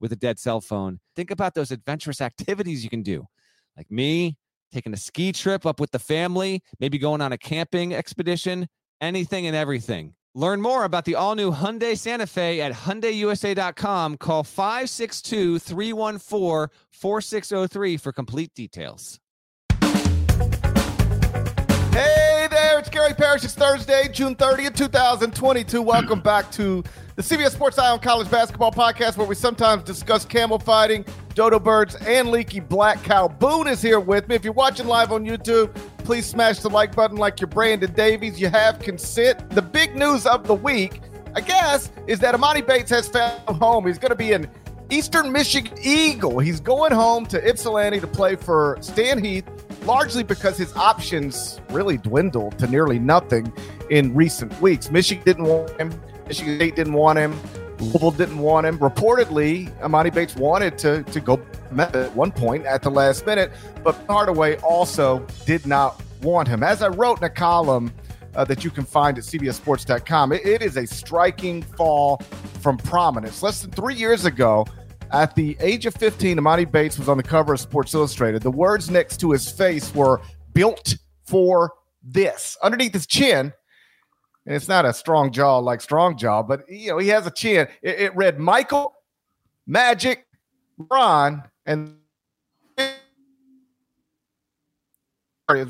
with a dead cell phone. Think about those adventurous activities you can do, like me taking a ski trip up with the family, maybe going on a camping expedition, anything and everything. Learn more about the all new Hyundai Santa Fe at HyundaiUSA.com. Call 562 314 4603 for complete details. Hey there, it's Gary Parrish. It's Thursday, June 30th, 2022. Welcome back to the CBS Sports on College Basketball Podcast, where we sometimes discuss camel fighting, dodo birds, and leaky black cow. Boone is here with me. If you're watching live on YouTube, please smash the like button like you're Brandon Davies. You have consent. The big news of the week, I guess, is that Emoni Bates has found home. He's going to be an Eastern Michigan Eagle. He's going home to Ypsilanti to play for Stan Heath largely because his options really dwindled to nearly nothing in recent weeks. Michigan didn't want him. Michigan State didn't want him. Louisville didn't want him. Reportedly, Emoni Bates wanted to, to go at one point at the last minute, but Hardaway also did not want him. As I wrote in a column uh, that you can find at CBSSports.com, it, it is a striking fall from prominence. Less than three years ago, at the age of 15, Emoni Bates was on the cover of Sports Illustrated. The words next to his face were built for this. Underneath his chin, and it's not a strong jaw like strong jaw, but you know, he has a chin. It, it read Michael, Magic, Ron, and it's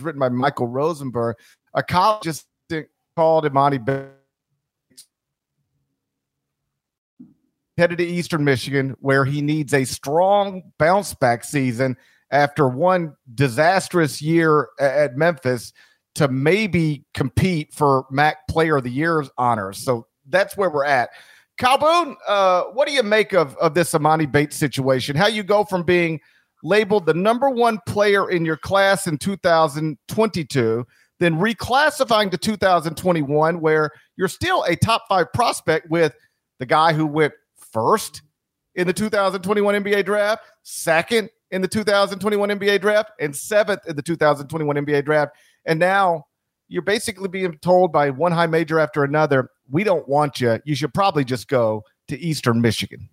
written by Michael Rosenberg. A college assistant called Bates headed to Eastern Michigan, where he needs a strong bounce back season after one disastrous year at Memphis to maybe compete for MAC Player of the Year honors. So that's where we're at. Kyle Boone, uh, what do you make of, of this Emoni Bates situation? How you go from being labeled the number one player in your class in 2022, then reclassifying to 2021, where you're still a top five prospect with the guy who went first in the 2021 NBA draft, second in the 2021 NBA draft, and seventh in the 2021 NBA draft. And now you're basically being told by one high major after another, we don't want you. You should probably just go to Eastern Michigan.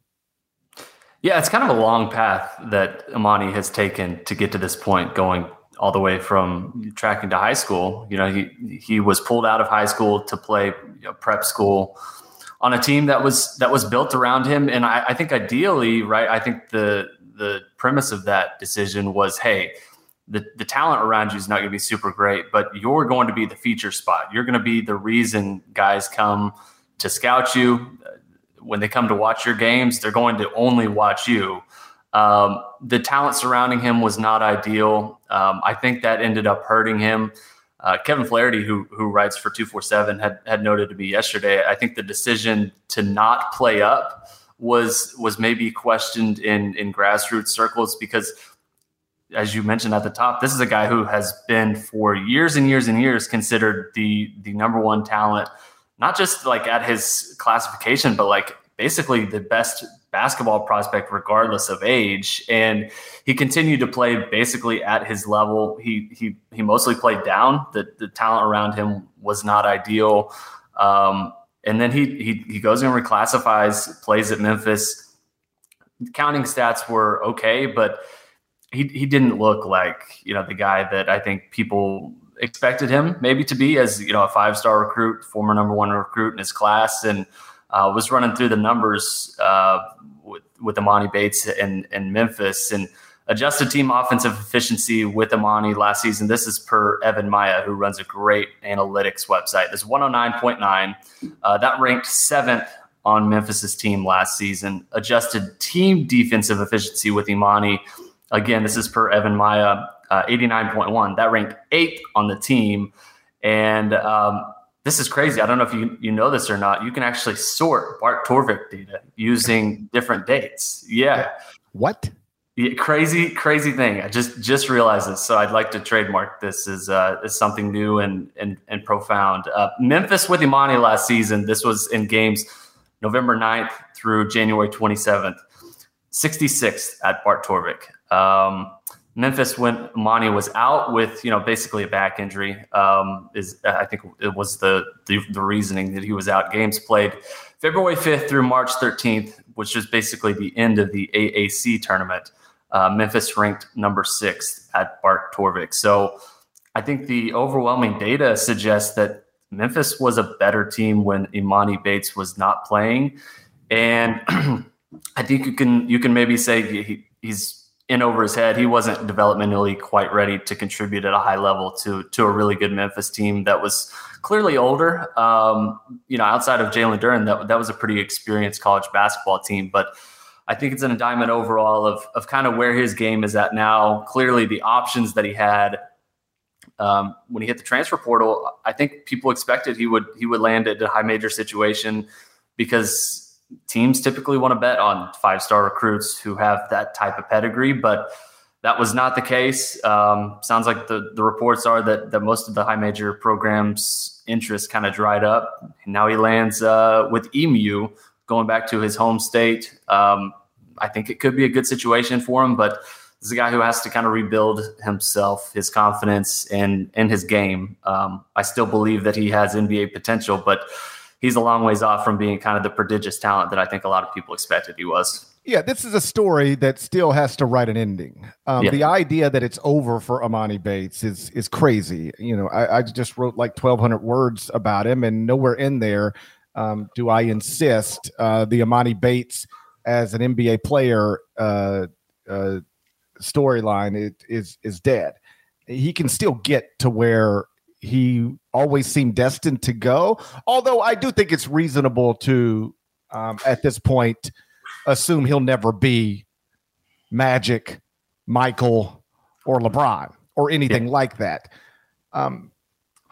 Yeah, it's kind of a long path that Emoni has taken to get to this point, going all the way from tracking to high school. You know, he he was pulled out of high school to play you know, prep school on a team that was that was built around him. And I, I think ideally, right, I think the the premise of that decision was, hey, the, the talent around you is not going to be super great, but you're going to be the feature spot. You're going to be the reason guys come to scout you. When they come to watch your games, they're going to only watch you. Um, the talent surrounding him was not ideal. Um, I think that ended up hurting him. Uh, Kevin Flaherty, who who writes for two four seven, had had noted to me yesterday. I think the decision to not play up was was maybe questioned in in grassroots circles because, as you mentioned at the top, this is a guy who has been for years and years and years considered the the number one talent, not just like at his classification, but like basically the best basketball prospect regardless of age. And he continued to play basically at his level. He he he mostly played down. The the talent around him was not ideal. Um, and then he he he goes and reclassifies plays at Memphis. Counting stats were okay but he he didn't look like you know the guy that I think people expected him maybe to be as you know a five star recruit former number one recruit in his class and uh, was running through the numbers uh, with, with Emoni Bates in, in Memphis and adjusted team offensive efficiency with Emoni last season. This is per Evan Miya, who runs a great analytics website. This 109.9. Uh, that ranked seventh on Memphis's team last season. Adjusted team defensive efficiency with Emoni. Again, this is per Evan Miya, uh, 89.1. That ranked eighth on the team. And um, this is crazy. I don't know if you, you know this or not. You can actually sort Bart Torvik data using different dates. Yeah. What? Yeah, crazy, crazy thing. I just just realized this, so I'd like to trademark this as uh, as something new and and and profound. Uh, Memphis with Emoni last season. This was in games November 9th through January 27th. 66th at Bart Torvik. Um, Memphis when Emoni was out with you know basically a back injury um, is I think it was the, the, the reasoning that he was out. Games played February 5th through March 13th, which is basically the end of the AAC tournament. Uh, Memphis ranked number six at Bart Torvik. So I think the overwhelming data suggests that Memphis was a better team when Emoni Bates was not playing, and I think you can you can maybe say he, he's in over his head. He wasn't developmentally quite ready to contribute at a high level to to a really good Memphis team that was clearly older. Um, you know, outside of Jalen Duren, that that was a pretty experienced college basketball team. But I think it's an indictment overall of of kind of where his game is at now. Clearly, the options that he had um, when he hit the transfer portal, I think people expected he would he would land at a high major situation because teams typically want to bet on five star recruits who have that type of pedigree, but that was not the case. Um, sounds like the, the reports are that, that most of the high major programs' interest kind of dried up. And now he lands uh, with EMU, going back to his home state. Um, I think it could be a good situation for him, but this is a guy who has to kind of rebuild himself, his confidence, and in his game. Um, I still believe that he has NBA potential, but he's a long ways off from being kind of the prodigious talent that I think a lot of people expected he was. Yeah, this is a story that still has to write an ending. Um, yeah. The idea that it's over for Emoni Bates is is crazy. You know, I, I just wrote like twelve hundred words about him, and nowhere in there um, do I insist uh, the Emoni Bates as an NBA player uh, uh, storyline is is dead. He can still get to where he always seemed destined to go. Although I do think it's reasonable to, um, at this point, assume he'll never be Magic, Michael, or LeBron or anything yeah. like that. Um,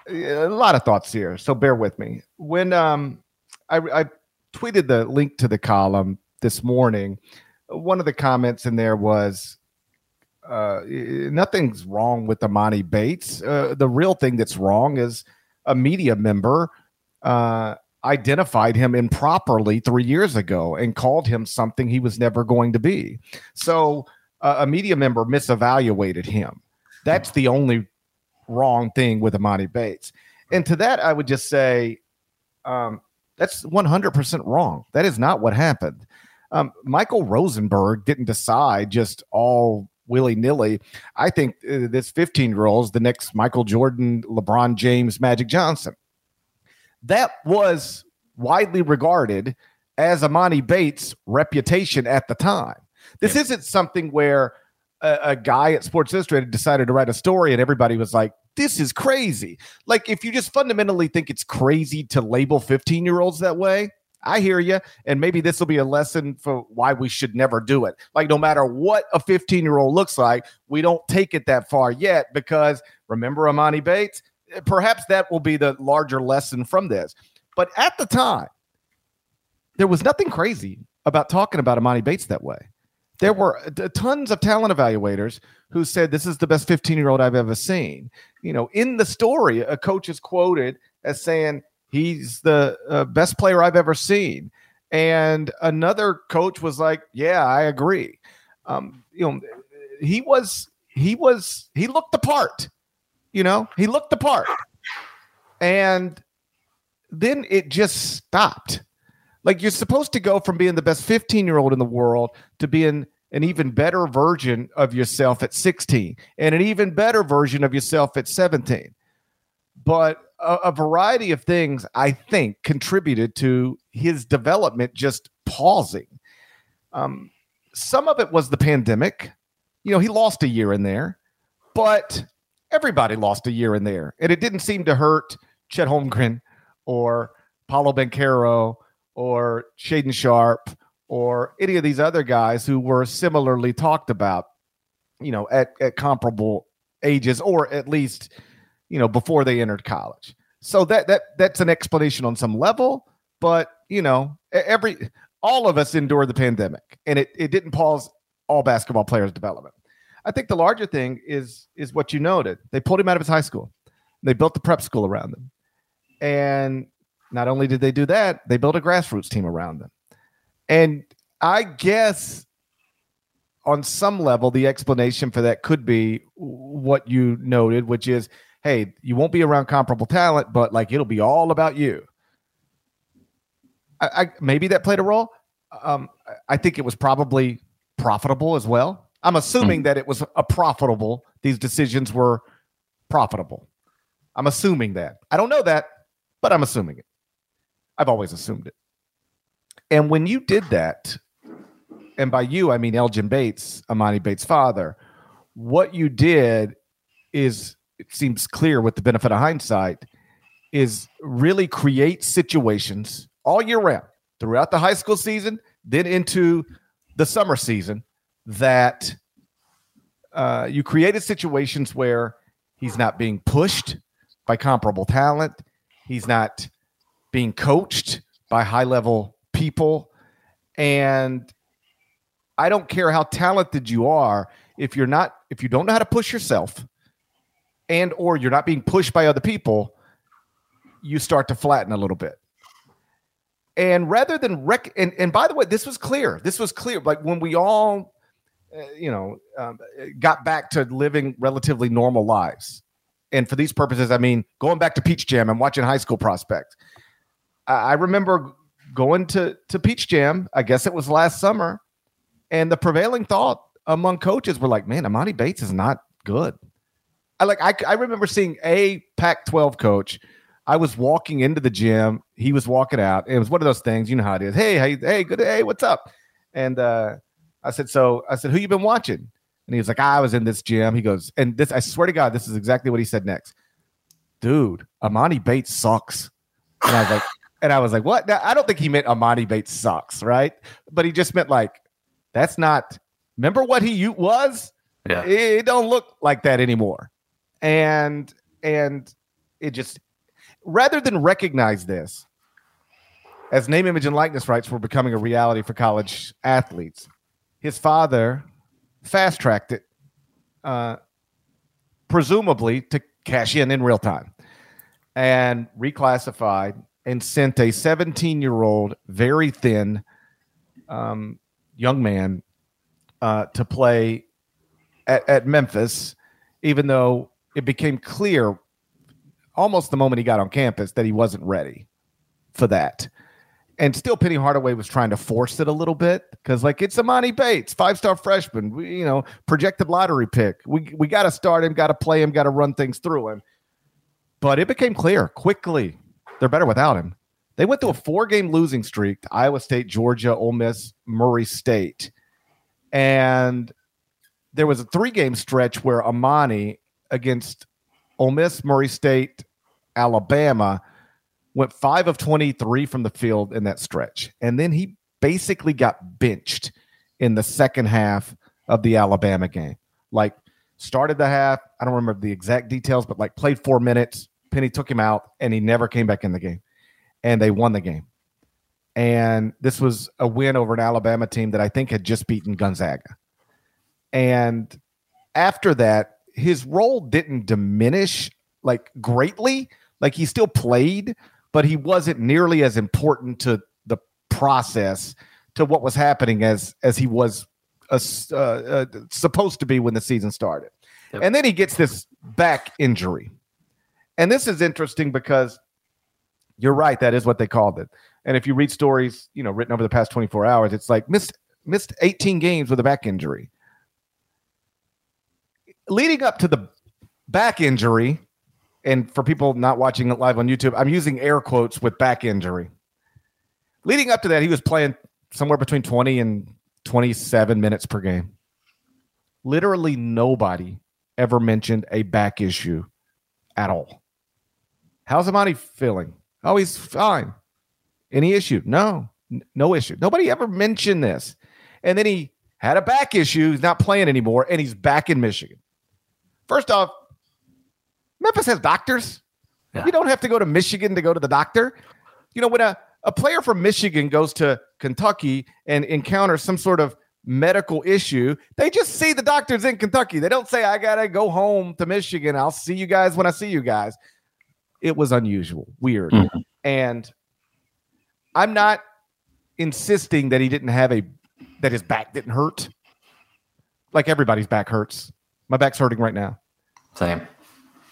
a lot of thoughts here, so bear with me. When um, I, I tweeted the link to the column this morning, one of the comments in there was uh, nothing's wrong with Emoni Bates. Uh, the real thing that's wrong is a media member uh, identified him improperly three years ago and called him something he was never going to be. So uh, a media member misevaluated him. That's the only wrong thing with Emoni Bates. And to that, I would just say um, that's 100% wrong. That is not what happened. Um, Michael Rosenberg didn't decide just all willy nilly. I think uh, this 15 year old is the next Michael Jordan, LeBron James, Magic Johnson. That was widely regarded as Emoni Bates' reputation at the time. This yeah. isn't something where a, a, guy at Sports Illustrated decided to write a story and everybody was like, this is crazy. Like, if you just fundamentally think it's crazy to label 15 year olds that way, I hear you. And maybe this will be a lesson for why we should never do it. Like, no matter what a 15 year old looks like, we don't take it that far yet because remember Emoni Bates? Perhaps that will be the larger lesson from this. But at the time, there was nothing crazy about talking about Emoni Bates that way. There were uh, tons of talent evaluators who said this is the best 15 year old I've ever seen. You know, in the story, a coach is quoted as saying, He's the uh, best player I've ever seen. And another coach was like, "Yeah, I agree." Um, you know, he was he was he looked the part. You know, he looked the part, and then it just stopped. Like you're supposed to go from being the best 15 year old in the world to being an even better version of yourself at 16 and an even better version of yourself at 17. But a, a variety of things, I think, contributed to his development just pausing. Um, some of it was the pandemic. You know, he lost a year in there, but everybody lost a year in there. And it didn't seem to hurt Chet Holmgren or Paolo Banchero or Shaedon Sharpe or any of these other guys who were similarly talked about, you know, at, at comparable ages or at least – you know, before they entered college. So that that that's an explanation on some level, but you know, every all of us endured the pandemic and it, it didn't pause all basketball players' development. I think the larger thing is is what you noted. They pulled him out of his high school. They built the prep school around him. And not only did they do that, they built a grassroots team around them. And I guess on some level, the explanation for that could be what you noted, which is, hey, you won't be around comparable talent, but like it'll be all about you. I, I maybe that played a role. Um, I think it was probably profitable as well. I'm assuming mm. that it was a profitable. These decisions were profitable. I'm assuming that. I don't know that, but I'm assuming it. I've always assumed it. And when you did that, and by you I mean Elgin Bates, Emoni Bates' father, what you did is it seems clear with the benefit of hindsight is really create situations all year round throughout the high school season, then into the summer season that uh, you created situations where he's not being pushed by comparable talent. He's not being coached by high level people. And I don't care how talented you are, if you're not, if you don't know how to push yourself and or you're not being pushed by other people, you start to flatten a little bit. And rather than rec, and, and by the way, this was clear. This was clear. Like when we all, uh, you know, um, got back to living relatively normal lives. And for these purposes, I mean, going back to Peach Jam and watching high school prospects. I, I remember going to, to Peach Jam, I guess it was last summer, and the prevailing thought among coaches were like, man, Emoni Bates is not good. I like I, I remember seeing a Pac 12 coach I was walking into the gym. He was walking out. It was one of those things. You know how it is. Hey, hey, hey, good. Hey, what's up? And uh, I said, so I said, who you been watching? And he was like, I was in this gym. He goes, and this, I swear to God, this is exactly what he said next. Dude, Emoni Bates sucks. And I was like, and I was like, what? Now, I don't think he meant Emoni Bates sucks, right? But he just meant like, that's not. Remember what he was? Yeah. It, it don't look like that anymore. And and it just rather than recognize this as name, image, and likeness rights were becoming a reality for college athletes, his father fast tracked it, uh, presumably to cash in in real time, and reclassified and sent a 17 year old, very thin um, young man uh, to play at, at Memphis, even though it became clear almost the moment he got on campus that he wasn't ready for that. And still, Penny Hardaway was trying to force it a little bit because, like, it's Emoni Bates, five star freshman, we, you know, projected lottery pick. We we got to start him, got to play him, got to run things through him. But it became clear quickly they're better without him. They went through a four game losing streak to Iowa State, Georgia, Ole Miss, Murray State. And there was a three game stretch where Emoni against Ole Miss, Murray State, Alabama went five of 23 from the field in that stretch. And then he basically got benched in the second half of the Alabama game. Like, started the half. I don't remember the exact details, but like played four minutes. Penny took him out and he never came back in the game. And they won the game. And this was a win over an Alabama team that I think had just beaten Gonzaga. And after that, his role didn't diminish like greatly. Like he still played, but he wasn't nearly as important to the process to what was happening as as he was uh, uh, supposed to be when the season started. Yep. And then he gets this back injury. And this is interesting because you're right, that is what they called it. And if you read stories, you know, written over the past 24 hours, it's like missed missed 18 games with a back injury. Leading up to the back injury, and for people not watching it live on YouTube, I'm using air quotes with back injury. Leading up to that, he was playing somewhere between 20 and 27 minutes per game. Literally nobody ever mentioned a back issue at all. How's Emoni feeling? Oh, he's fine. Any issue? No, n- no issue. Nobody ever mentioned this. And then he had a back issue. He's not playing anymore, and he's back in Michigan. First off, Memphis has doctors. Yeah. You don't have to go to Michigan to go to the doctor. You know, when a, a player from Michigan goes to Kentucky and encounters some sort of medical issue, they just see the doctors in Kentucky. They don't say, I got to go home to Michigan. I'll see you guys when I see you guys. It was unusual, weird. Mm-hmm. And I'm not insisting that he didn't have a, that his back didn't hurt. Like everybody's back hurts. My back's hurting right now. Same.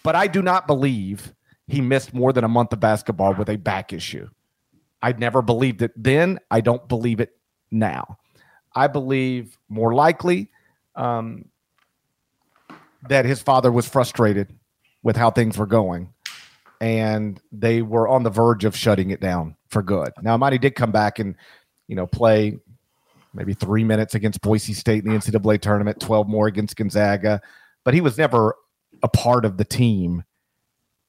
But I do not believe he missed more than a month of basketball with a back issue. I never believed it then. I don't believe it now. I believe more likely um, that his father was frustrated with how things were going and they were on the verge of shutting it down for good. Now, Emoni did come back and, you know, play maybe three minutes against Boise State in the NCAA tournament, 12 more against Gonzaga, but he was never a part of the team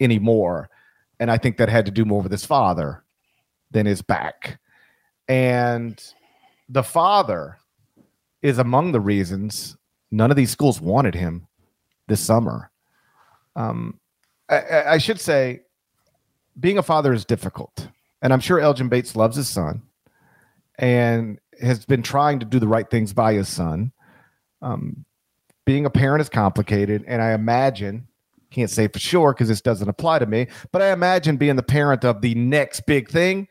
anymore. And I think that had to do more with his father than his back. And the father is among the reasons none of these schools wanted him this summer. Um, I, I should say, being a father is difficult. And I'm sure Elgin Bates loves his son and has been trying to do the right things by his son. Um, being a parent is complicated. And I imagine, can't say for sure because this doesn't apply to me, but I imagine being the parent of the next big thing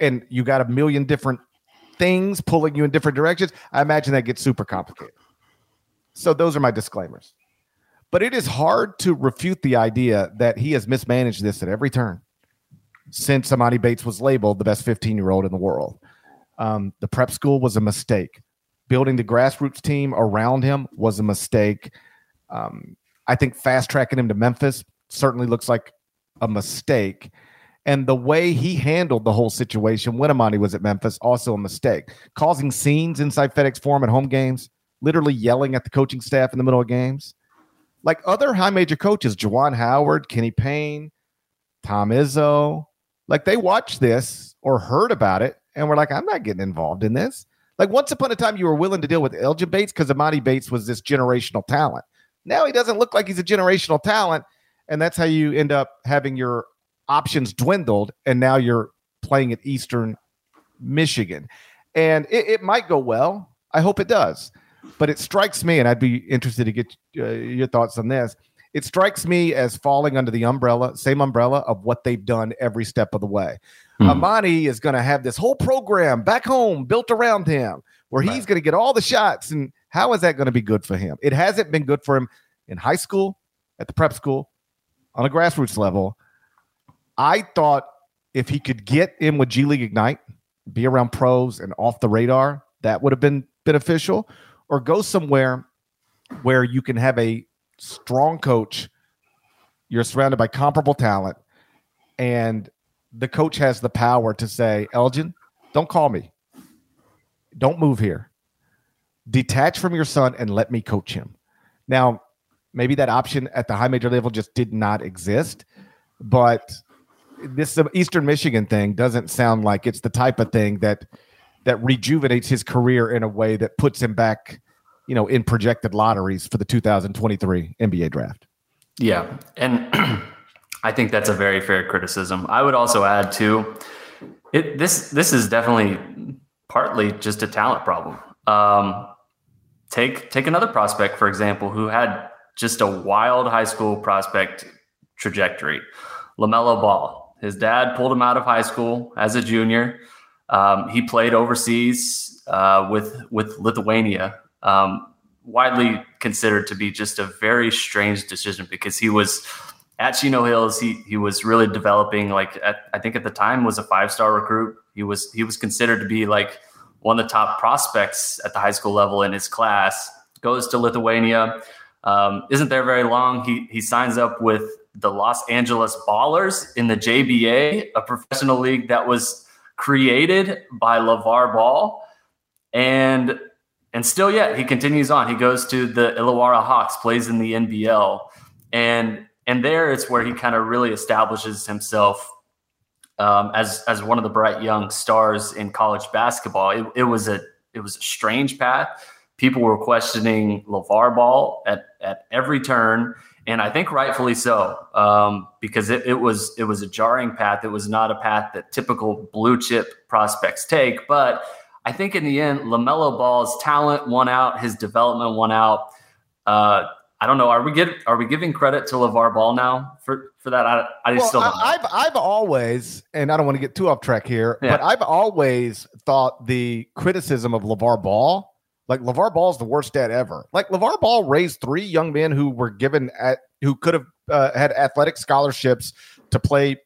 and you got a million different things pulling you in different directions. I imagine that gets super complicated. So those are my disclaimers. But it is hard to refute the idea that he has mismanaged this at every turn since Emoni Bates was labeled the best 15 year old in the world. Um, the prep school was a mistake. Building the grassroots team around him was a mistake. Um, I think fast tracking him to Memphis certainly looks like a mistake. And the way he handled the whole situation when Emoni was at Memphis, also a mistake. Causing scenes inside FedEx Forum at home games, literally yelling at the coaching staff in the middle of games like other high major coaches, Juwan Howard, Kenny Payne, Tom Izzo, like they watched this or heard about it and were like, I'm not getting involved in this. Like once upon a time, you were willing to deal with Elgin Bates because Emoni Bates was this generational talent. Now he doesn't look like he's a generational talent. And that's how you end up having your options dwindled. And now you're playing at Eastern Michigan. And it, it might go well. I hope it does. But it strikes me, and I'd be interested to get uh, your thoughts on this. It strikes me as falling under the umbrella, same umbrella of what they've done every step of the way. Mm. Emoni is going to have this whole program back home built around him where right. he's going to get all the shots. And how is that going to be good for him? It hasn't been good for him in high school, at the prep school, on a grassroots level. I thought if he could get in with G League Ignite, be around pros and off the radar, that would have been beneficial or go somewhere where you can have a strong coach. You're surrounded by comparable talent, and the coach has the power to say, Elgin, don't call me. Don't move here. Detach from your son and let me coach him. Now, maybe that option at the high major level just did not exist, but this Eastern Michigan thing doesn't sound like it's the type of thing that that rejuvenates his career in a way that puts him back, you know, in projected lotteries for the 2023 NBA draft. Yeah, and I think that's a very fair criticism. I would also add too, it this this is definitely partly just a talent problem. Um, take take another prospect for example who had just a wild high school prospect trajectory, LaMelo Ball. His dad pulled him out of high school as a junior. Um, he played overseas uh, with with Lithuania, um, widely considered to be just a very strange decision because he was at Chino Hills. He he was really developing. Like at, I think at the time was a five star recruit. He was he was considered to be like one of the top prospects at the high school level in his class. Goes to Lithuania. Um, isn't there very long. He he signs up with the Los Angeles Ballers in the JBA, a professional league that was created by LaVar Ball. And and still yet he continues on. He goes to the Illawarra Hawks, plays in the NBL. And and there it's where he kind of really establishes himself um, as as one of the bright young stars in college basketball. It, it was a it was a strange path. People were questioning LaVar Ball at, at every turn. and I think rightfully so, um, because it, it, was it was a jarring path. It was not a path that typical blue chip prospects take. But I think in the end, Lamelo Ball's talent won out, his development won out. Uh, I don't know. Are we get are we giving credit to LaVar Ball now for for that? I, I well, still don't know. I've I've always, and I don't want to get too off track here, yeah. but I've always thought the criticism of LaVar Ball like LaVar Ball is the worst dad ever. Like LaVar Ball raised three young men who were given at who could have uh, had athletic scholarships to play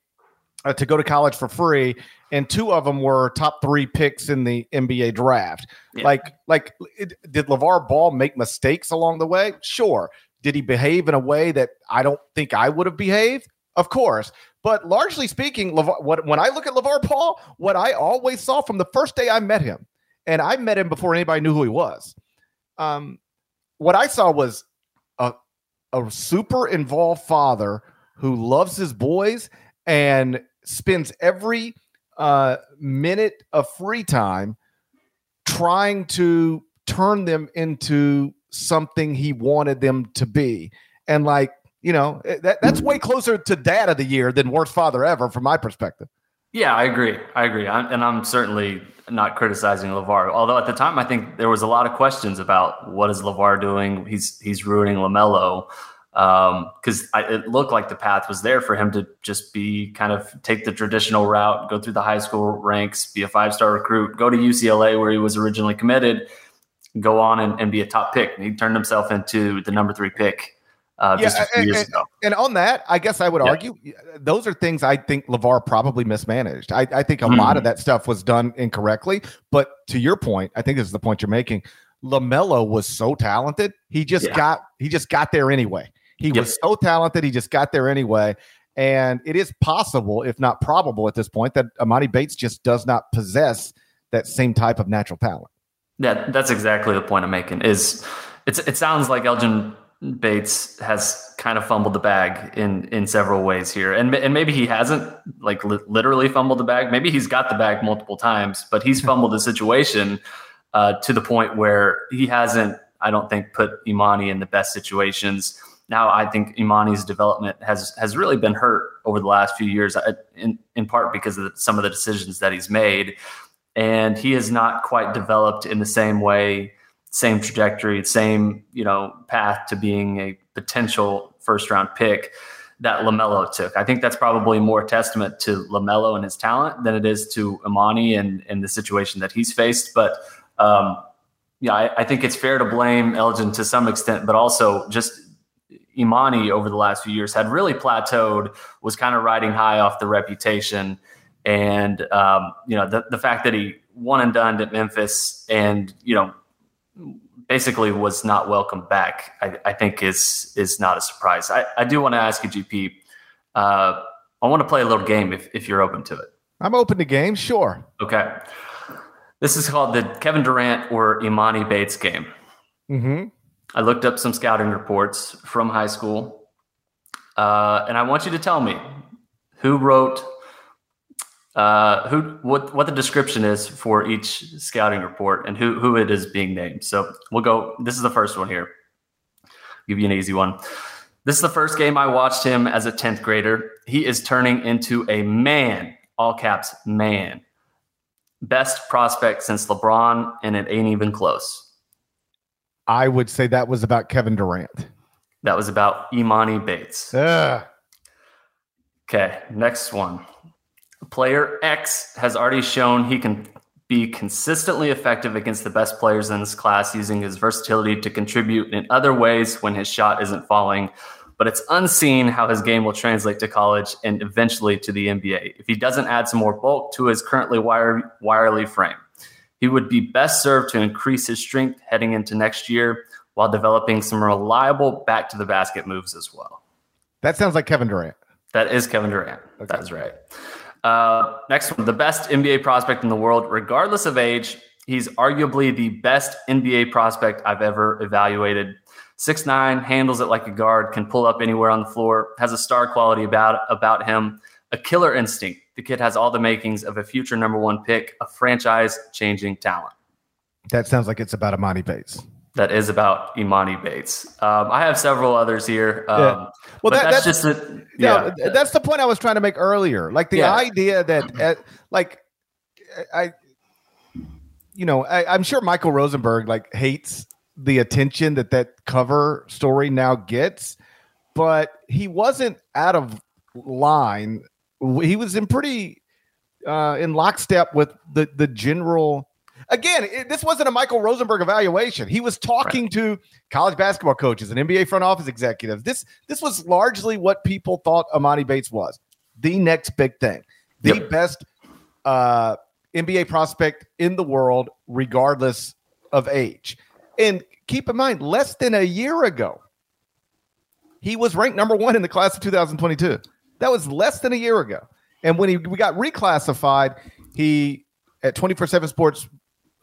uh, to go to college for free, and two of them were top three picks in the NBA draft. Yeah. Like, like it, did LaVar Ball make mistakes along the way? Sure. Did he behave in a way that I don't think I would have behaved? Of course. But largely speaking, LaVar, what, when I look at LaVar Ball, what I always saw from the first day I met him and I met him before anybody knew who he was. Um, what I saw was a a super involved father who loves his boys and spends every uh, minute of free time trying to turn them into something he wanted them to be. And like, you know, eh, that, that's way closer to dad of the year than worst father ever from my perspective. Yeah, I agree. I agree. I'm, and I'm certainly not criticizing LaVar. Although at the time, I think there was a lot of questions about what is LaVar doing. He's he's ruining Lamelo because um, it looked like the path was there for him to just be kind of take the traditional route, go through the high school ranks, be a five star recruit, go to UCLA where he was originally committed, go on and, and be a top pick. And he turned himself into the number three pick uh, yeah, just a few and, years and, ago. And on that, I guess I would yeah. argue those are things I think LaVar probably mismanaged. I, I think a mm. lot of that stuff was done incorrectly. But to your point, I think this is the point you're making. LaMelo was so talented. He just yeah. got he just got there anyway. He yep. was so talented. He just got there anyway. And it is possible, if not probable at this point, that Emoni Bates just does not possess that same type of natural talent. Yeah, that's exactly the point I'm making. Is it's it sounds like Elgin Bates has kind of fumbled the bag in in several ways here, and and maybe he hasn't like li- literally fumbled the bag. Maybe he's got the bag multiple times, but he's fumbled the situation uh, to the point where he hasn't. I don't think put Emoni in the best situations. Now I think Emoni's development has has really been hurt over the last few years, uh, in in part because of some of the decisions that he's made, and he has not quite developed in the same way same trajectory, same you know path to being a potential first round pick that Lamelo took. I think that's probably more testament to Lamelo and his talent than it is to Emoni and, and the situation that he's faced. But um, yeah, I, I, think it's fair to blame Elgin to some extent, but also just Emoni over the last few years had really plateaued, was kind of riding high off the reputation. And, um, you know, the, the fact that he won and done at Memphis and, you know, basically was not welcome back, I, I, think is is not a surprise. I, I do want to ask you, GP. Uh, I want to play a little game if, if you're open to it. I'm open to games, sure. Okay. This is called the Kevin Durant or Emoni Bates game. Mm-hmm. I looked up some scouting reports from high school, uh, and I want you to tell me who wrote uh, who what what the description is for each scouting report and who who it is being named. So we'll go. This is the first one here. I'll give you an easy one. This is the first game I watched him as a tenth grader. He is turning into a man. All caps, man. Best prospect since LeBron, and it ain't even close. I would say that was about Kevin Durant. That was about Emoni Bates. Ugh. Okay, next one. Player X has already shown he can be consistently effective against the best players in this class using his versatility to contribute in other ways when his shot isn't falling. But it's unseen how his game will translate to college and eventually to the NBA if he doesn't add some more bulk to his currently wire, wirely frame. He would be best served to increase his strength heading into next year while developing some reliable back to the basket moves as well. That sounds like Kevin Durant. That is Kevin Durant. Okay. That's right. Uh, next one, the best NBA prospect in the world, regardless of age. He's arguably the best NBA prospect I've ever evaluated. Six nine, handles it like a guard, can pull up anywhere on the floor, has a star quality about about him, a killer instinct. The kid has all the makings of a future number one pick, a franchise changing talent. That sounds like it's about Emoni Bates. that is about Emoni Bates. Um, I have several others here. Um, yeah. Well, that, that's, that's, just a, yeah. That's the point I was trying to make earlier. Like the yeah. idea that, uh, like, I, you know, I, I'm sure Michael Rosenberg like hates the attention that that cover story now gets, but he wasn't out of line. He was in pretty uh, in lockstep with the the general again, it, this wasn't a Michael Rosenberg evaluation. He was talking right. to college basketball coaches and NBA front office executives. This this was largely what people thought Emoni Bates was. The next big thing. The yep. best uh, NBA prospect in the world, regardless of age. And keep in mind, less than a year ago, he was ranked number one in the class of 2022. That was less than a year ago. And when he we got reclassified, he at 24 7 Sports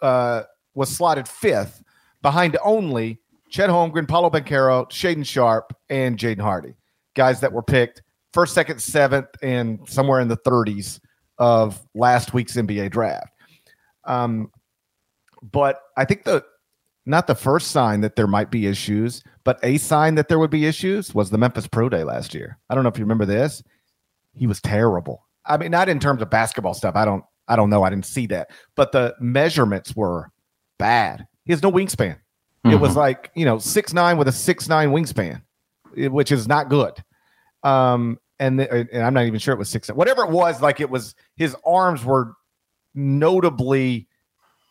uh, was slotted fifth behind only Chet Holmgren, Paolo Banchero, Shaedon Sharpe, and Jaden Hardy. Guys that were picked first, second, seventh, and somewhere in the 30s of last week's NBA draft. Um, but I think the not the first sign that there might be issues, but a sign that there would be issues was the Memphis Pro Day last year. I don't know if you remember this. He was terrible. I mean, not in terms of basketball stuff. I don't I don't know. I didn't see that, but the measurements were bad. He has no wingspan. Mm-hmm. It was mm-hmm. like you know six nine with a six nine wingspan, which is not good. Um, and, the, and I'm not even sure it was six. Whatever it was, like it was his arms were notably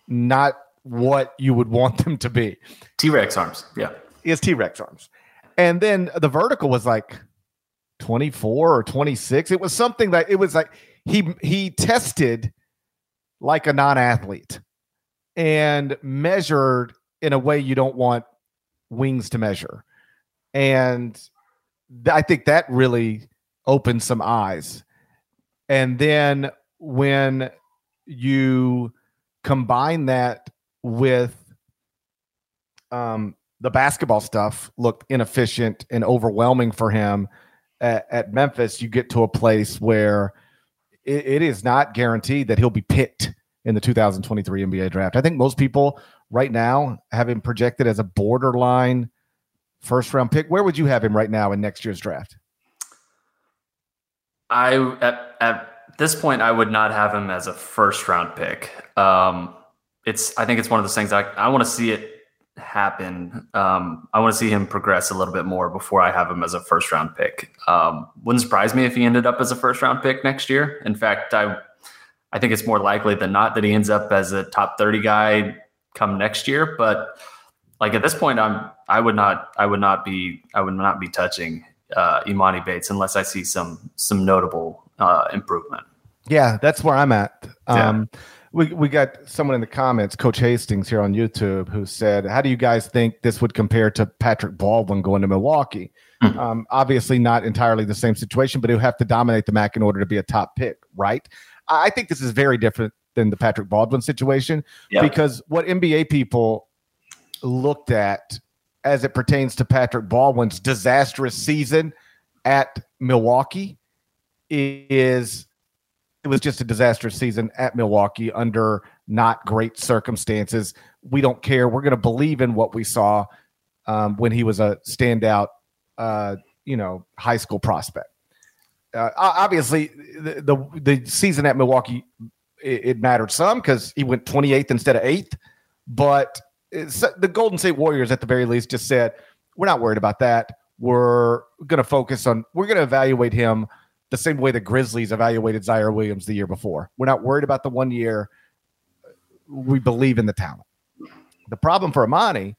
not what you would want them to be. T Rex arms, yeah, he has T Rex arms, and then the vertical was like 24 or 26. It was something that it was like he he tested like a non-athlete and measured in a way you don't want wings to measure. And th- I think that really opened some eyes. And then when you combine that with um, the basketball stuff looked inefficient and overwhelming for him at, at Memphis, you get to a place where – it, it is not guaranteed that he'll be picked in the 2023 NBA draft. I think most people right now have him projected as a borderline first round pick. Where would you have him right now in next year's draft? I at, at this point I would not have him as a first round pick. Um, it's I think it's one of those things I, I want to see it happen. Um, I want to see him progress a little bit more before I have him as a first round pick. Um, wouldn't surprise me if he ended up as a first round pick next year. In fact, I I think it's more likely than not that he ends up as a top 30 guy come next year. But like at this point, I'm I would not I would not be I would not be touching uh, Emoni Bates unless I see some some notable uh, improvement. Yeah, that's where I'm at. Um, yeah we we got someone in the comments, Coach Hastings here on YouTube, who said, "How do you guys think this would compare to Patrick Baldwin going to Milwaukee?" Mm-hmm. Um, obviously, not entirely the same situation, but he'll have to dominate the MAC in order to be a top pick, right? I think this is very different than the Patrick Baldwin situation because what NBA people looked at as it pertains to Patrick Baldwin's disastrous season at Milwaukee is it was just a disastrous season at Milwaukee under not great circumstances. We don't care. We're going to believe in what we saw um, when he was a standout, uh, you know, high school prospect. Uh, obviously, the, the, the season at Milwaukee it, it mattered some because he went 28th instead of eighth. But the Golden State Warriors, at the very least, just said we're not worried about that. We're going to focus on. We're going to evaluate him the same way the Grizzlies evaluated Ziaire Williams the year before. We're not worried about the one year. We believe in the talent. The problem for Emoni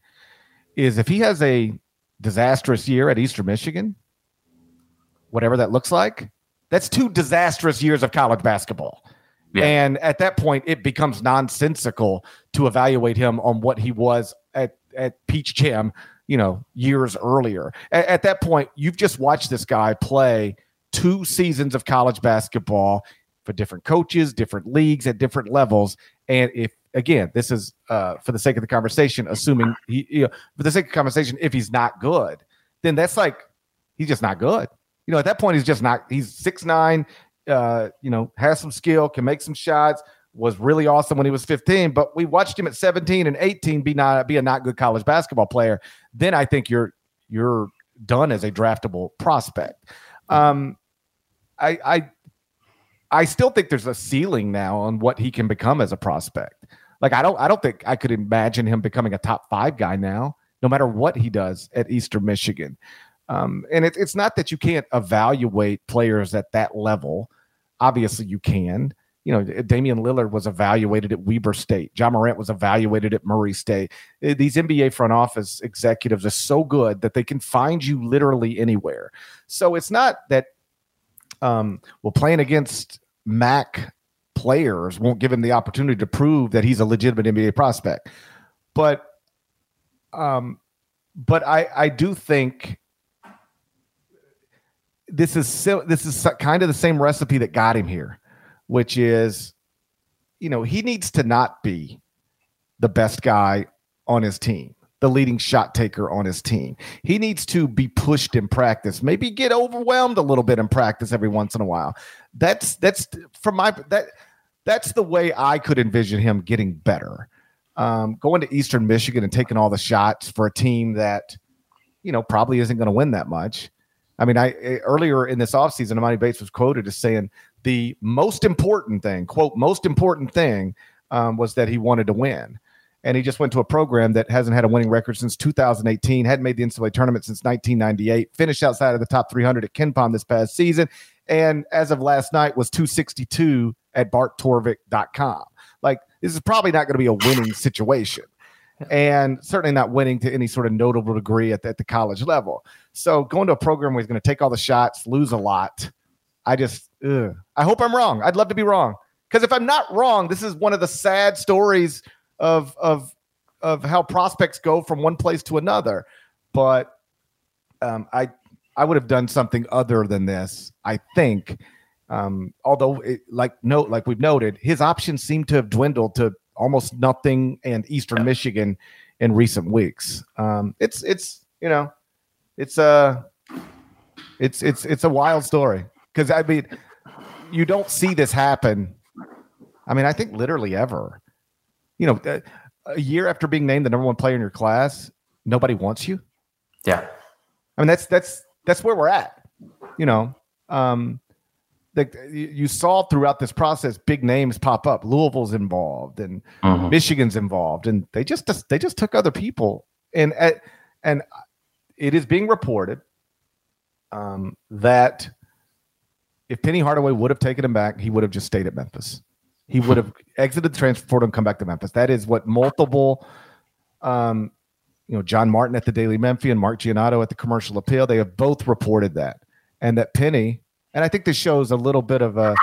is if he has a disastrous year at Eastern Michigan, whatever that looks like, that's two disastrous years of college basketball. Yeah. And at that point, it becomes nonsensical to evaluate him on what he was at, at Peach Jam, you know, years earlier. At, at that point, you've just watched this guy play – two seasons of college basketball for different coaches, different leagues at different levels. And if again, this is uh, for the sake of the conversation, assuming he, you know, for the sake of conversation, if he's not good, then that's like he's just not good. You know, at that point, he's just not. He's six nine. Uh, you know, has some skill, can make some shots, was really awesome when he was 15, but we watched him at 17 and 18 be not be a not good college basketball player. Then I think you're you're done as a draftable prospect. Um, I I I still think there's a ceiling now on what he can become as a prospect. Like I don't I don't think I could imagine him becoming a top five guy now, no matter what he does at Eastern Michigan. Um, and it, it's not that you can't evaluate players at that level. Obviously, you can. You know, Damian Lillard was evaluated at Weber State. Ja Morant was evaluated at Murray State. Uh, these NBA front office executives are so good that they can find you literally anywhere. So it's not that um, well, playing against MAC players won't give him the opportunity to prove that he's a legitimate NBA prospect. But, um, but I I do think this is this is kind of the same recipe that got him here, which is, you know, he needs to not be the best guy on his team the leading shot taker on his team. He needs to be pushed in practice, maybe get overwhelmed a little bit in practice every once in a while. That's that's from my that that's the way I could envision him getting better. Um, going to Eastern Michigan and taking all the shots for a team that you know probably isn't going to win that much. I mean, I earlier in this offseason, Emoni Bates was quoted as saying the most important thing, quote, most important thing um, was that he wanted to win and he just went to a program that hasn't had a winning record since 2018, hadn't made the NCAA tournament since 1998, finished outside of the top 300 at KenPom this past season, and as of last night was 262 at barttorvik.com. Like this is probably not going to be a winning situation. And certainly not winning to any sort of notable degree at the, at the college level. So going to a program where he's going to take all the shots, lose a lot. I just, ugh. I hope I'm wrong. I'd love to be wrong. Because if I'm not wrong, this is one of the sad stories of of of how prospects go from one place to another. But um, I I would have done something other than this. I think, um, although it, like note like we've noted, his options seem to have dwindled to almost nothing and Eastern yeah. Michigan in recent weeks. Um, it's it's you know it's a it's it's it's a wild story because I mean you don't see this happen. I mean, I think literally ever you know, uh, a year after being named the number one player in your class, nobody wants you. Yeah. I mean, that's that's that's where we're at. You know, um, the, you saw throughout this process big names pop up. Louisville's involved and mm-hmm. Michigan's involved, and they just they just took other people. And and it is being reported um, that if Penny Hardaway would have taken him back, he would have just stayed at Memphis he would have exited the transfer portal and come back to Memphis. That is what multiple, um, you know, John Martin at the Daily Memphian, Mark Giannotto at the Commercial Appeal, they have both reported that, and that Penny, and I think this shows a little bit of a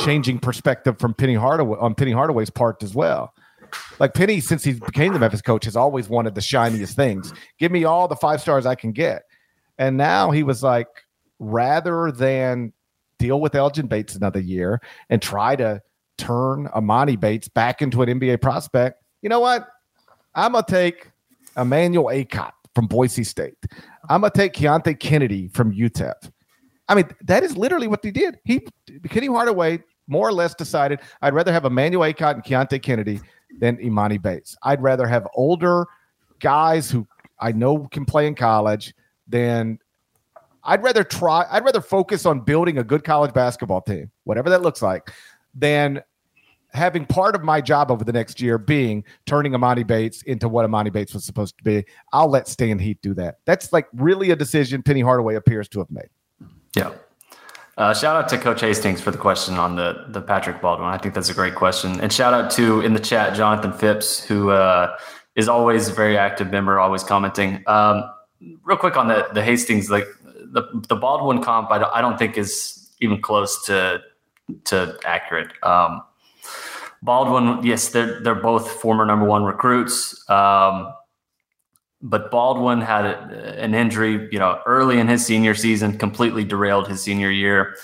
changing perspective from Penny Hardaway on Penny Hardaway's part as well. Like Penny, since he became the Memphis coach, has always wanted the shiniest things. Give me all the five stars I can get, and now he was like, rather than deal with Elgin Bates another year and try to turn Emoni Bates back into an NBA prospect, you know what? I'm gonna take Emmanuel Akot from Boise State. I'm gonna take Keonte Kennedy from UTEP. I mean, that is literally what they did. He Penny Hardaway more or less decided I'd rather have Emmanuel Akot and Keonte Kennedy than Emoni Bates. I'd rather have older guys who I know can play in college than I'd rather try I'd rather focus on building a good college basketball team, whatever that looks like, than having part of my job over the next year being turning Emoni Bates into what Emoni Bates was supposed to be. I'll let Stan Heath do that. That's like really a decision Penny Hardaway appears to have made. Yeah. Uh, shout out to Coach Hastings for the question on the the Patrick Baldwin. I think that's a great question. And shout out to in the chat Jonathan Phipps, who uh, is always a very active member, always commenting. Um, real quick on the the Hastings, like the the Baldwin comp, I don't, I don't think is even close to to accurate. Um, Baldwin, yes, they're they're both former number one recruits. Um, but Baldwin had a, an injury, you know, early in his senior season, completely derailed his senior year.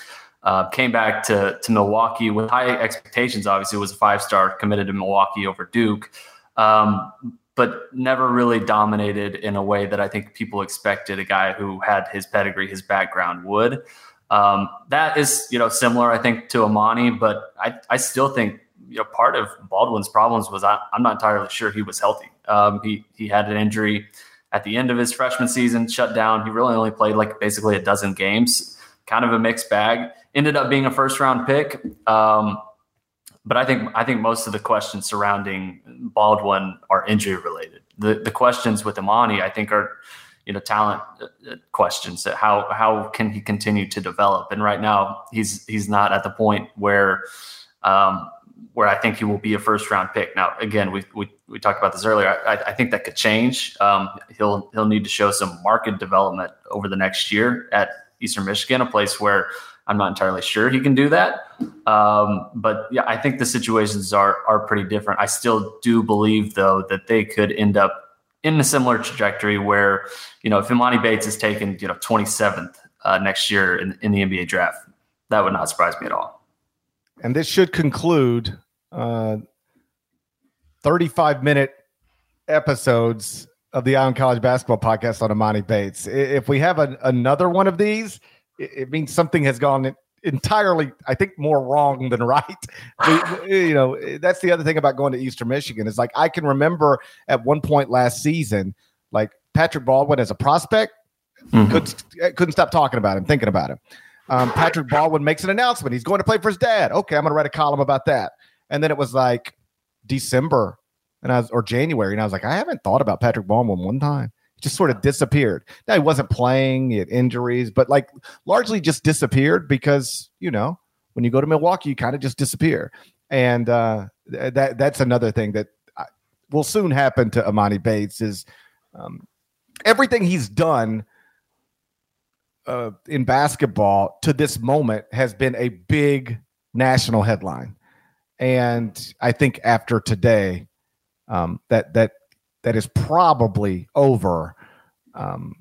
Uh, came back to to Milwaukee with high expectations. Obviously, was a five star, committed to Milwaukee over Duke, um, but never really dominated in a way that I think people expected a guy who had his pedigree, his background would. Um, that is, you know, similar, I think, to Emoni, but I, I still think you know, part of Baldwin's problems was I, am not entirely sure he was healthy. Um, he he had an injury at the end of his freshman season, shut down. He really only played like basically a dozen games, kind of a mixed bag. Ended up being a first round pick. Um, but I think I think most of the questions surrounding Baldwin are injury related. The the questions with Emoni, I think, are you know talent uh, uh, questions. How how can he continue to develop? And right now, he's he's not at the point where um, where I think he will be a first round pick. Now, again, we we, we talked about this earlier. I, I think that could change. Um, he'll he'll need to show some market development over the next year at Eastern Michigan, a place where I'm not entirely sure he can do that. Um, but yeah, I think the situations are are pretty different. I still do believe though that they could end up in a similar trajectory where, you know, if Emoni Bates is taken, you know, 27th uh, next year in, in the NBA draft, that would not surprise me at all. And this should conclude uh, 35 minute episodes of the Eye on College Basketball Podcast on Emoni Bates. If we have a, another one of these, it, it means something has gone entirely, I think, more wrong than right. You know, that's the other thing about going to Eastern Michigan is like I can remember at one point last season, like Patrick Baldwin as a prospect, mm-hmm. could, couldn't stop talking about him, thinking about him. Um, Patrick Baldwin makes an announcement. He's going to play for his dad. Okay, I'm going to write a column about that. And then it was like December and I was or January, and I was like, I haven't thought about Patrick Baldwin one time just sort of disappeared. Now he wasn't playing, he had injuries, but like largely just disappeared because you know when you go to Milwaukee, you kind of just disappear, and uh, that that's another thing that uh, will soon happen to Emoni Bates is um, everything he's done. Uh, in basketball to this moment has been a big national headline, and I think after today, um, that that that is probably over. Um,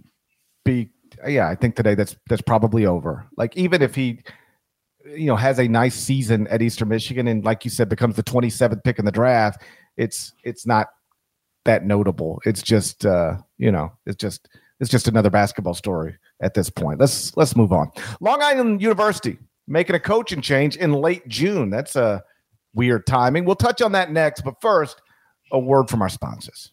be yeah, I think today that's that's probably over. Like even if he, you know, has a nice season at Eastern Michigan and like you said becomes the 27th pick in the draft, it's it's not that notable. It's just uh, you know, it's just it's just another basketball story at this point. Let's let's move on. Long Island University making a coaching change in late June. That's a weird timing. We'll touch on that next, but first, a word from our sponsors.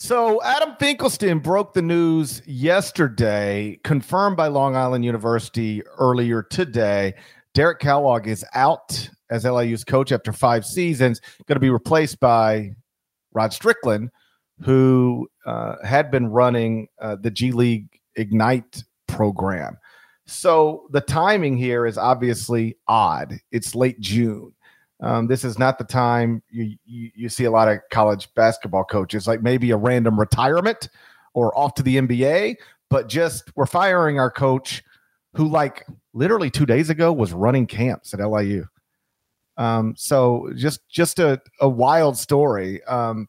So Adam Finkelstein broke the news yesterday, confirmed by Long Island University earlier today. Derek Kellogg is out as LIU's coach after five seasons, going to be replaced by Rod Strickland, who uh, had been running uh, the G League Ignite program. So the timing here is obviously odd. It's late June. Um, this is not the time you, you, you see a lot of college basketball coaches, like maybe a random retirement or off to the NBA, but just we're firing our coach who, like, literally two days ago was running camps at LIU. Um, so just just a, a wild story. Um,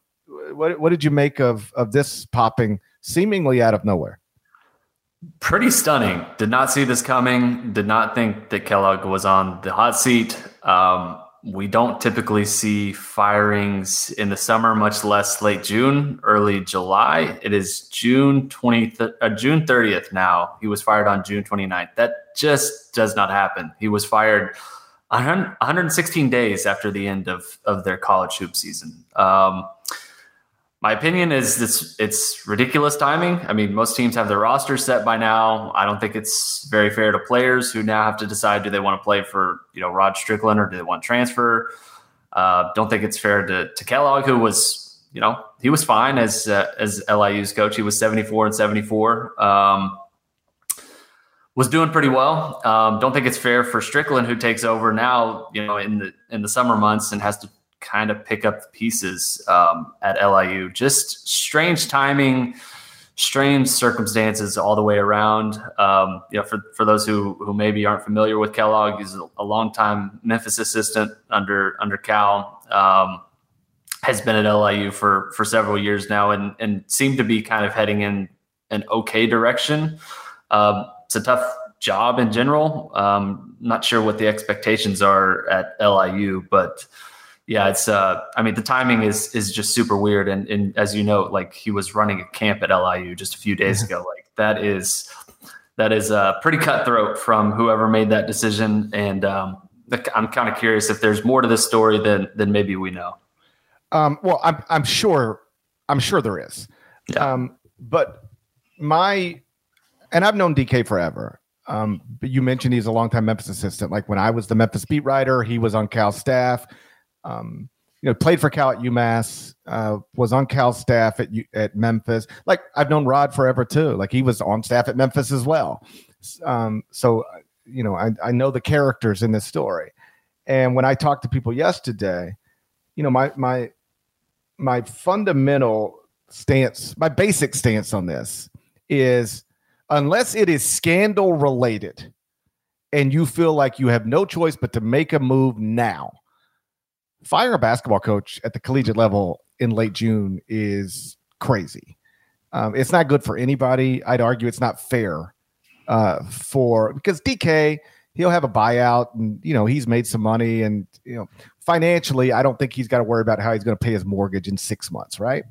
what what did you make of of this popping seemingly out of nowhere? Pretty stunning. Did not see this coming. Did not think that Kellogg was on the hot seat. Um, we don't typically see firings in the summer, much less late June, early July. It is June 20th, uh, June 30th now. He was fired on June 29th. That just does not happen. He was fired 116 days after the end of, of their college hoop season. Um, my opinion is this it's ridiculous timing. I mean, most teams have their roster set by now. I don't think it's very fair to players who now have to decide do they want to play for, you know, Rod Strickland or do they want transfer? Uh, don't think it's fair to, to Kellogg, who was, you know, he was fine as uh, as LIU's coach. He was 74 and 74. Um, was doing pretty well. Um, don't think it's fair for Strickland, who takes over now, you know, in the in the summer months and has to kind of pick up the pieces um, at LIU. Just strange timing, strange circumstances all the way around. Um, you know, for, for those who who maybe aren't familiar with Kellogg, he's a, longtime Memphis assistant under under Cal. Um, has been at LIU for for several years now, and and seemed to be kind of heading in an okay direction. Um, it's a tough job in general. Um, not sure what the expectations are at LIU, but yeah, it's uh I mean the timing is is just super weird and and as you know like he was running a camp at LIU just a few days ago like that is that is uh pretty cutthroat from whoever made that decision and um I'm kind of curious if there's more to this story than than maybe we know. Um well I'm I'm sure I'm sure there is. Yeah. Um but my and I've known DK forever. Um, but you mentioned he's a longtime Memphis assistant. Like when I was the Memphis beat writer, he was on Cal staff. Um, you know, played for Cal at UMass, uh, was on Cal staff at at Memphis. Like I've known Rod forever too. Like he was on staff at Memphis as well. Um, so you know, I, I know the characters in this story. And when I talked to people yesterday, you know, my my my fundamental stance, my basic stance on this is unless it is scandal related and you feel like you have no choice but to make a move now fire a basketball coach at the collegiate level in late June is crazy. Um, it's not good for anybody. I'd argue it's not fair uh, for because DK he'll have a buyout and you know he's made some money and you know financially I don't think he's got to worry about how he's going to pay his mortgage in six months, right?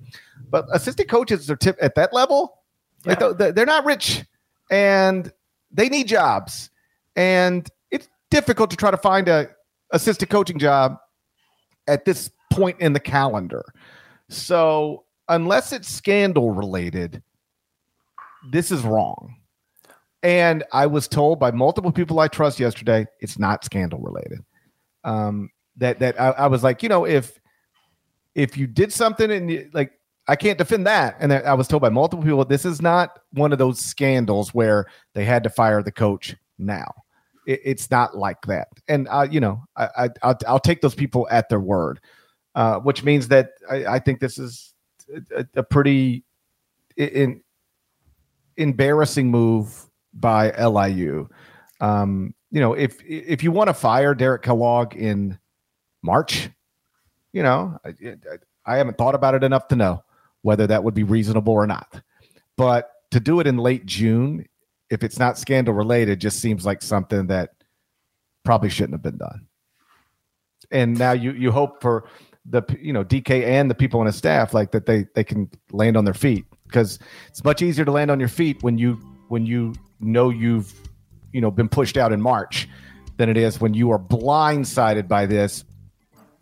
But assistant coaches are tip at that level, yeah. like they're not rich and they need jobs, and it's difficult to try to find a assistant coaching job at this point in the calendar. So, unless it's scandal related, this is wrong. And I was told by multiple people I trust yesterday, it's not scandal related. Um, that that I, I, was like, you know, if if you did something and you, like I can't defend that, and I was told by multiple people, this is not one of those scandals where they had to fire the coach now it, it's not like that. And uh, you know, I, I will I'll take those people at their word, uh, which means that I, I think this is a, a pretty in, embarrassing move by LIU. Um, you know, if if you want to fire Derek Kellogg in March, you know, I, I, haven't thought about it enough to know whether that would be reasonable or not. But to do it in late June if it's not scandal related, just seems like something that probably shouldn't have been done. And now you you hope for the you know DK and the people on his staff like that they they can land on their feet because it's much easier to land on your feet when you when you know you've you know been pushed out in March than it is when you are blindsided by this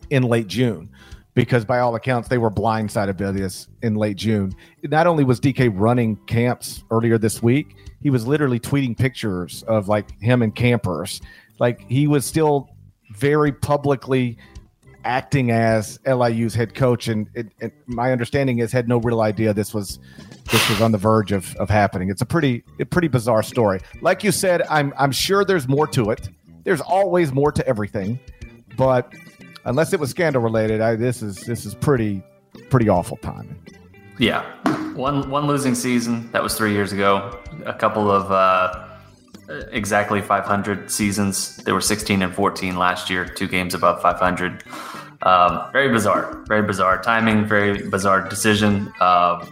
in late June because by all accounts they were blindsided by this in late June. Not only was DK running camps earlier this week, he was literally tweeting pictures of like him and campers. Like he was still very publicly acting as LIU's head coach, and, it, it, my understanding is had no real idea this was this was on the verge of, of happening. It's a pretty a pretty bizarre story. Like you said, I'm I'm sure there's more to it. There's always more to everything, but unless it was scandal related, I, this is this is pretty pretty awful timing. Yeah, one one losing season that was three years ago. A couple of uh, exactly 500 seasons. They were 16 and 14 last year, two games above 500. Um, very bizarre, very bizarre timing, very bizarre decision. Uh,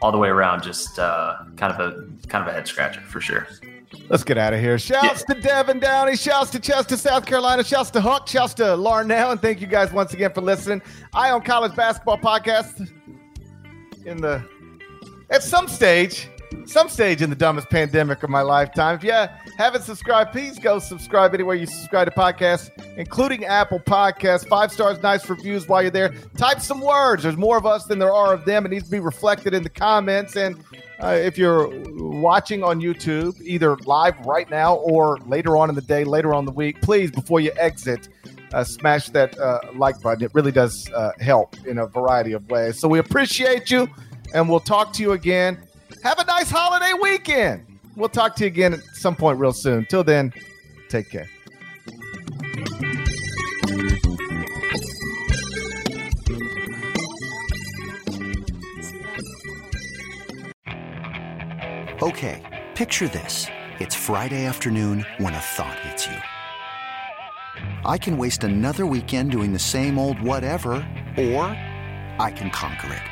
all the way around, just uh, kind of a kind of a head scratcher for sure. Let's get out of here. Shouts yeah. to Devin Downey. Shouts to Chester, South Carolina. Shouts to Huck. Shouts to Larnell. And thank you guys once again for listening. Eye on College Basketball Podcast. In the at some stage, some stage in the dumbest pandemic of my lifetime. If you haven't subscribed, please go subscribe anywhere you subscribe to podcasts, including Apple Podcasts. Five stars, nice reviews while you're there. Type some words. There's more of us than there are of them. It needs to be reflected in the comments. And uh, if you're watching on YouTube, either live right now or later on in the day, later on the week, please, before you exit, uh, smash that uh, like button. It really does uh, help in a variety of ways. So we appreciate you, and we'll talk to you again. Have a nice holiday weekend. We'll talk to you again at some point real soon. Till then, take care. Okay, picture this. It's Friday afternoon when a thought hits you. I can waste another weekend doing the same old whatever, or I can conquer it.